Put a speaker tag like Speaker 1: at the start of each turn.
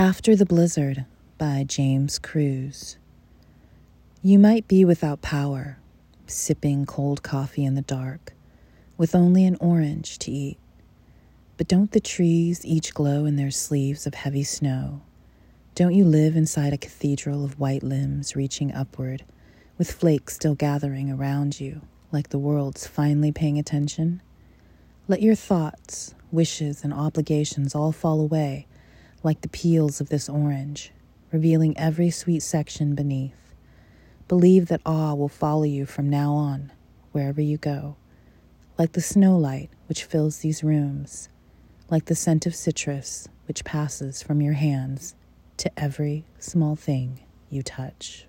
Speaker 1: After the Blizzard by James Crews. You might be without power, sipping cold coffee in the dark, with only an orange to eat. But don't the trees each glow in their sleeves of heavy snow? Don't you live inside a cathedral of white limbs reaching upward, with flakes still gathering around you, like the world's finally paying attention? Let your thoughts, wishes, and obligations all fall away like the peels of this orange, revealing every sweet section beneath. Believe that awe will follow you from now on, wherever you go, like the snow light which fills these rooms, like the scent of citrus which passes from your hands to every small thing you touch.